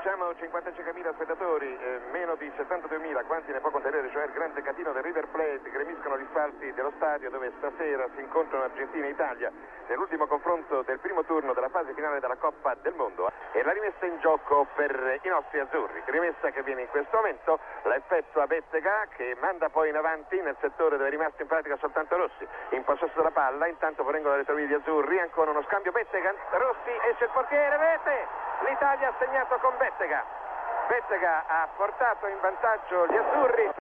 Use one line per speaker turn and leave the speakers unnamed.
diciamo 55.000 spettatori, eh, meno di 72.000, quanti ne può contenere, cioè il grande catino del River Plate, gremiscono gli spalti dello stadio dove stasera si incontrano Argentina e Italia nell'ultimo confronto del primo turno della fase finale della Coppa del Mondo e la rimessa in gioco per i nostri azzurri, rimessa che viene in questo momento, la effettua Bettega che manda poi in avanti nel settore dove è rimasto in pratica soltanto Rossi, in possesso della palla, intanto provengono dalle retrovie di azzurri, ancora uno scambio Bettega, Rossi esce il portiere, rete! L'Italia ha segnato con Bettega. Bettega ha portato in vantaggio gli azzurri.